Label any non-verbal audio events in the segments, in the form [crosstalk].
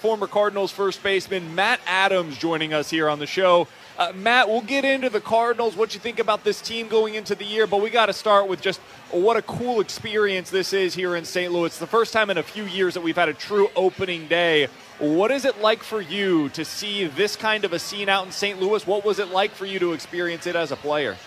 Former Cardinals first baseman Matt Adams joining us here on the show. Uh, Matt, we'll get into the Cardinals, what you think about this team going into the year, but we got to start with just what a cool experience this is here in St. Louis. The first time in a few years that we've had a true opening day. What is it like for you to see this kind of a scene out in St. Louis? What was it like for you to experience it as a player?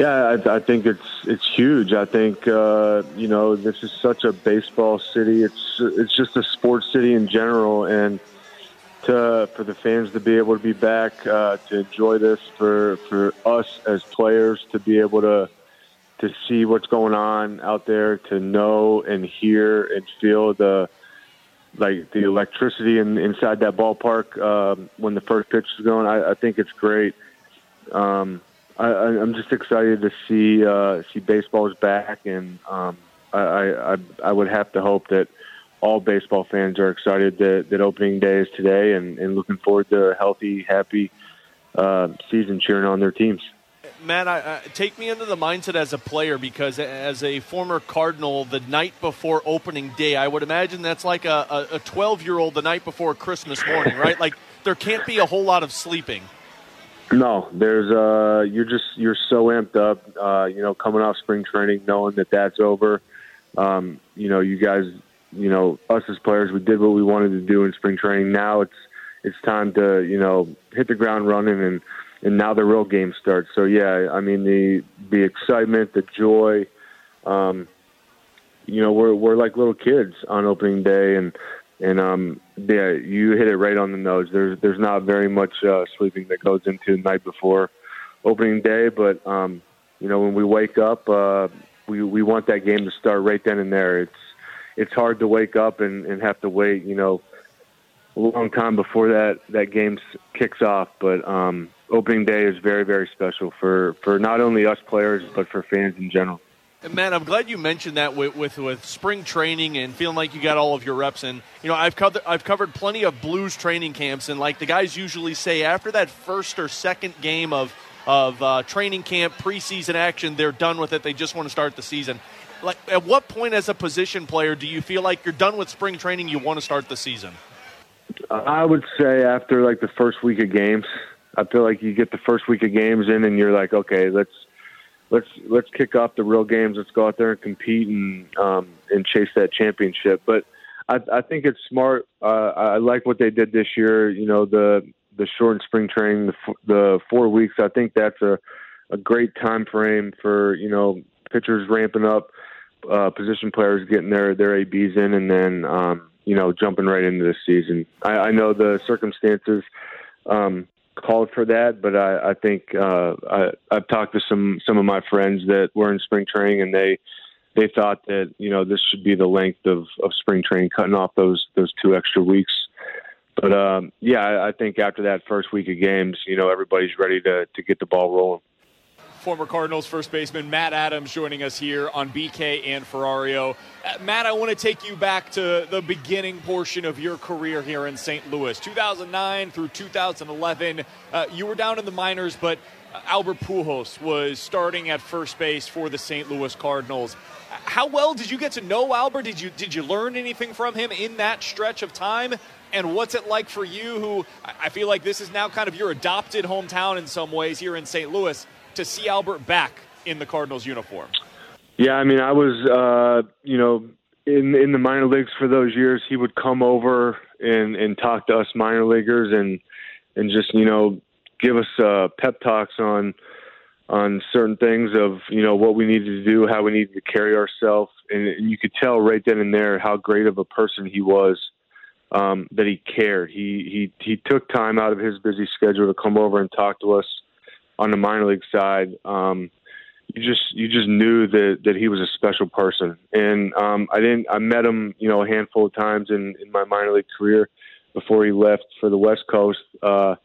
Yeah, I, I think it's it's huge. I think uh, you know this is such a baseball city. It's it's just a sports city in general, and to for the fans to be able to be back uh, to enjoy this, for for us as players to be able to to see what's going on out there, to know and hear and feel the like the electricity in, inside that ballpark um, when the first pitch is going. I, I think it's great. Um, I, I- I'm just excited to see uh, see baseball's back, and um, I, I I would have to hope that all baseball fans are excited that, that opening day is today, and, and looking forward to a healthy, happy uh, season cheering on their teams. Matt, I, uh, take me into the mindset as a player because as a former Cardinal, the night before opening day, I would imagine that's like a 12 year old the night before Christmas morning, right? like there can't be a whole lot of sleeping. No, there's uh you're just you're so amped up, uh, you know, coming off spring training, knowing that that's over. Um, you know, you guys, you know, us as players, we did what we wanted to do in spring training. Now it's it's time to, you know, hit the ground running and and now the real game starts. So yeah, I mean the the excitement, the joy, um, you know, we're we're like little kids on opening day and and um yeah, you hit it right on the nose. There's there's not very much uh, sleeping that goes into the night before opening day, but um, you know when we wake up, uh, we we want that game to start right then and there. It's it's hard to wake up and, and have to wait, you know, a long time before that that game kicks off. But um, opening day is very very special for for not only us players but for fans in general. And Man, I'm glad you mentioned that with, with with spring training and feeling like you got all of your reps in. You know, I've covered I've covered plenty of Blues training camps, and like the guys usually say, after that first or second game of of uh, training camp, preseason action, they're done with it. They just want to start the season. Like, at what point as a position player do you feel like you're done with spring training? You want to start the season? I would say after like the first week of games, I feel like you get the first week of games in, and you're like, okay, let's let's let's kick off the real games. Let's go out there and compete and um, and chase that championship. But I, I think it's smart. Uh, I like what they did this year. You know, the the shortened spring training, the f- the four weeks. I think that's a a great time frame for you know pitchers ramping up, uh, position players getting their their abs in, and then um, you know jumping right into the season. I, I know the circumstances um, called for that, but I, I think uh, I, I've talked to some some of my friends that were in spring training, and they they thought that you know this should be the length of, of spring training, cutting off those those two extra weeks. But um, yeah, I, I think after that first week of games, you know everybody's ready to to get the ball rolling. Former Cardinals first baseman Matt Adams joining us here on BK and Ferrario. Uh, Matt, I want to take you back to the beginning portion of your career here in St. Louis. 2009 through 2011, uh, you were down in the minors, but uh, Albert Pujols was starting at first base for the St. Louis Cardinals. How well did you get to know Albert? Did you did you learn anything from him in that stretch of time? And what's it like for you, who I feel like this is now kind of your adopted hometown in some ways here in St. Louis, to see Albert back in the Cardinals uniform? Yeah, I mean, I was, uh, you know, in in the minor leagues for those years, he would come over and and talk to us minor leaguers and and just you know give us uh, pep talks on on certain things of you know what we needed to do, how we needed to carry ourselves, and, and you could tell right then and there how great of a person he was. Um, that he cared. He he he took time out of his busy schedule to come over and talk to us on the minor league side. Um, you just you just knew that that he was a special person, and um, I didn't. I met him, you know, a handful of times in in my minor league career before he left for the West Coast. Uh,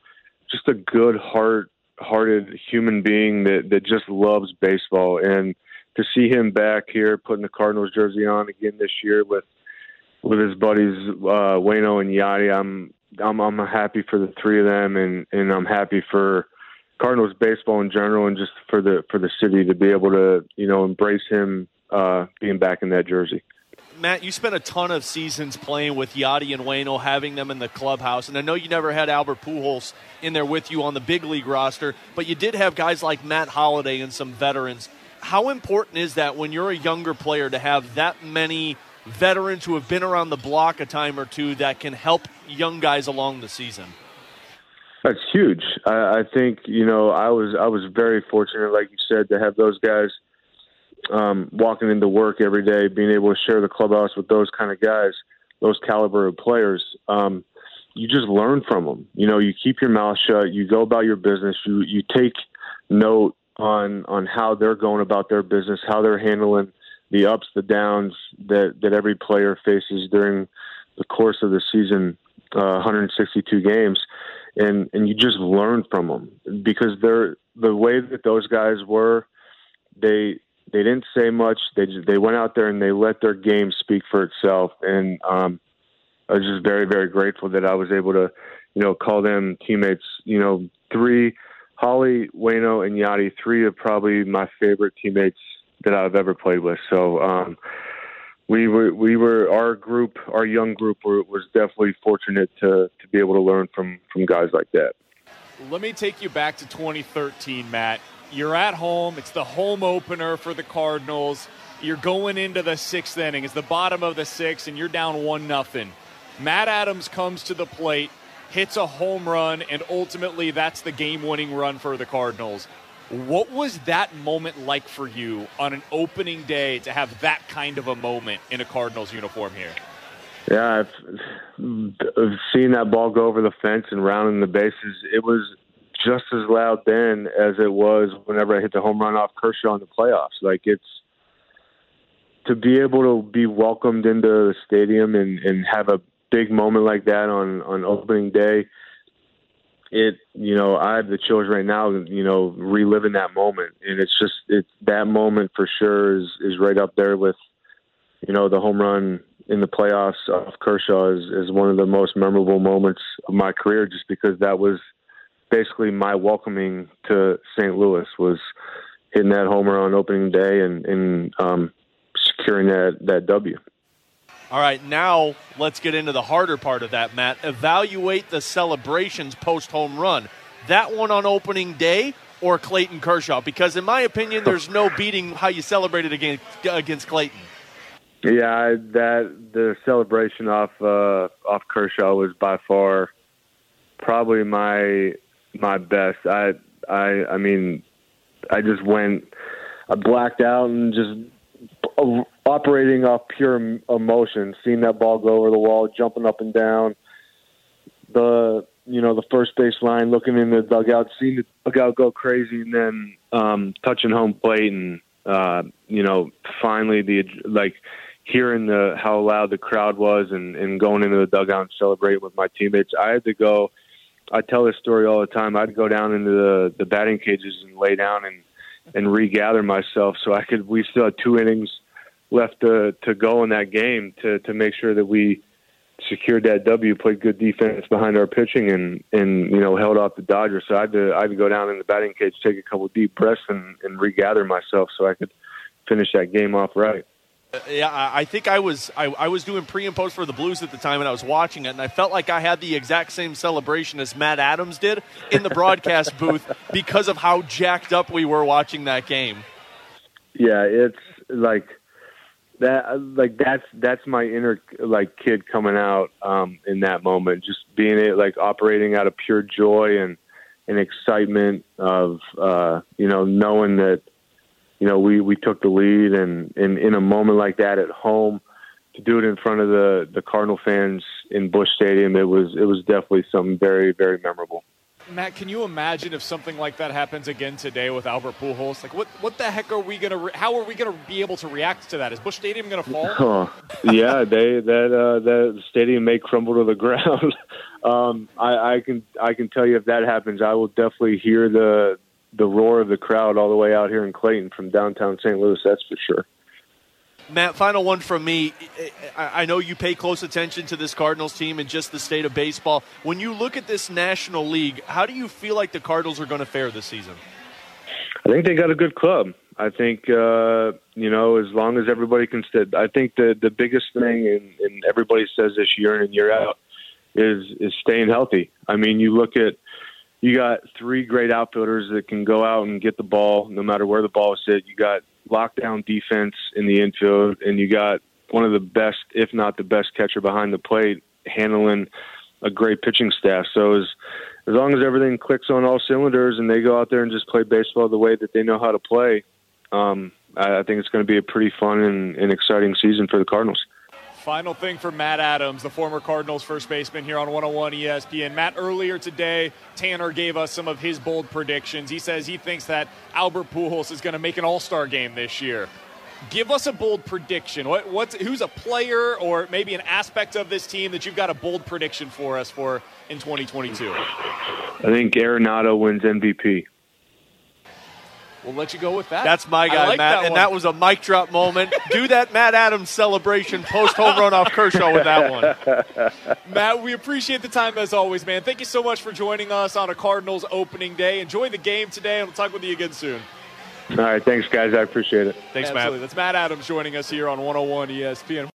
just a good heart hearted human being that that just loves baseball and to see him back here putting the Cardinals jersey on again this year with with his buddies uh Waino and Yadi I'm I'm I'm happy for the three of them and and I'm happy for Cardinals baseball in general and just for the for the city to be able to you know embrace him uh being back in that jersey. Matt, you spent a ton of seasons playing with Yadi and Waino, having them in the clubhouse, and I know you never had Albert Pujols in there with you on the big league roster, but you did have guys like Matt Holliday and some veterans. How important is that when you're a younger player to have that many veterans who have been around the block a time or two that can help young guys along the season? That's huge. I, I think you know I was I was very fortunate, like you said, to have those guys um, walking into work every day, being able to share the clubhouse with those kind of guys, those caliber of players, um, you just learn from them. You know, you keep your mouth shut, you go about your business, you you take note on on how they're going about their business, how they're handling the ups, the downs that that every player faces during the course of the season, uh, 162 games, and and you just learn from them because they're the way that those guys were. They they didn't say much. They just, they went out there and they let their game speak for itself. And um, I was just very very grateful that I was able to, you know, call them teammates. You know, three Holly, Waino, and Yadi, three of probably my favorite teammates that I've ever played with. So. Um, we were we were our group our young group were, was definitely fortunate to to be able to learn from from guys like that let me take you back to 2013 matt you're at home. It's the home opener for the Cardinals. You're going into the sixth inning. It's the bottom of the sixth, and you're down one nothing. Matt Adams comes to the plate, hits a home run, and ultimately that's the game-winning run for the Cardinals. What was that moment like for you on an opening day to have that kind of a moment in a Cardinals uniform here? Yeah, I've, seen that ball go over the fence and rounding the bases. It was just as loud then as it was whenever I hit the home run off Kershaw in the playoffs. Like it's to be able to be welcomed into the stadium and, and have a big moment like that on on opening day. It you know I have the chills right now. You know reliving that moment, and it's just it's that moment for sure is is right up there with you know the home run in the playoffs of Kershaw is, is one of the most memorable moments of my career, just because that was basically my welcoming to St. Louis was hitting that homer on opening day and, and um, securing that, that W. All right, now let's get into the harder part of that, Matt. Evaluate the celebrations post home run. That one on opening day or Clayton Kershaw? Because in my opinion, there's no beating how you celebrated against against Clayton. Yeah, that the celebration off uh, off Kershaw was by far probably my my best. I I I mean, I just went, I blacked out and just operating off pure emotion, seeing that ball go over the wall, jumping up and down. The you know the first base line, looking in the dugout, seeing the dugout go crazy, and then um, touching home plate, and uh, you know finally the like hearing the how loud the crowd was, and, and going into the dugout and celebrating with my teammates. I had to go I tell this story all the time. I'd go down into the the batting cages and lay down and and regather myself so I could. We still had two innings left to to go in that game to to make sure that we secured that W, played good defense behind our pitching, and and you know held off the Dodgers. So I had to I had to go down in the batting cage, take a couple deep breaths, and and regather myself so I could finish that game off right. Uh, yeah, I think I was I, I, was doing pre and post for the Blues at the time, and I was watching it, and I felt like I had the exact same celebration as Matt Adams did in the broadcast [laughs] booth because of how jacked up we were watching that game. Yeah, it's like that like that's that's my inner like kid coming out um in that moment. Just being it like operating out of pure joy and and excitement of uh you know knowing that you know we we took the lead and in in a moment like that at home to do it in front of the the Cardinal fans in Busch Stadium it was it was definitely something very very memorable Matt, can you imagine if something like that happens again today with Albert Pujols? Like, what what the heck are we gonna? Re- how are we gonna be able to react to that? Is Busch Stadium gonna fall? [laughs] Oh, yeah, they that uh, that stadium may crumble to the [laughs] ground. um, I, I can I can tell you if that happens, I will definitely hear the the roar of the crowd all the way out here in Clayton from downtown St. Louis. That's for sure. Matt, final one from me. I know you pay close attention to this Cardinals team and just the state of baseball. When you look at this National League, how do you feel like the Cardinals are going to fare this season? I think they got a good club. I think uh, you know as long as everybody can stay. I think the the biggest thing, and, and everybody says this year in and year out, is is staying healthy. I mean, you look at you got three great outfielders that can go out and get the ball no matter where the ball is hit. You got lockdown defense in the infield, and you got one of the best, if not the best, catcher behind the plate handling a great pitching staff. So as as long as everything clicks on all cylinders and they go out there and just play baseball the way that they know how to play, um, I, I think it's going to be a pretty fun and, and exciting season for the Cardinals. Final thing for Matt Adams, the former Cardinals first baseman here on 101 ESPN. Matt, earlier today, Tanner gave us some of his bold predictions. He says he thinks that Albert Pujols is going to make an All Star game this year. Give us a bold prediction. What, what's who's a player or maybe an aspect of this team that you've got a bold prediction for us for in 2022? I think Arenado wins MVP. We'll let you go with that. That's my guy, like Matt. That and one. that was a mic drop moment. Do that Matt Adams celebration post home run off Kershaw with that one. [laughs] Matt, we appreciate the time as always, man. Thank you so much for joining us on a Cardinals opening day. Enjoy the game today, and we'll talk with you again soon. All right. Thanks, guys. I appreciate it. Thanks, Absolutely. Matt. That's Matt Adams joining us here on 101 ESPN.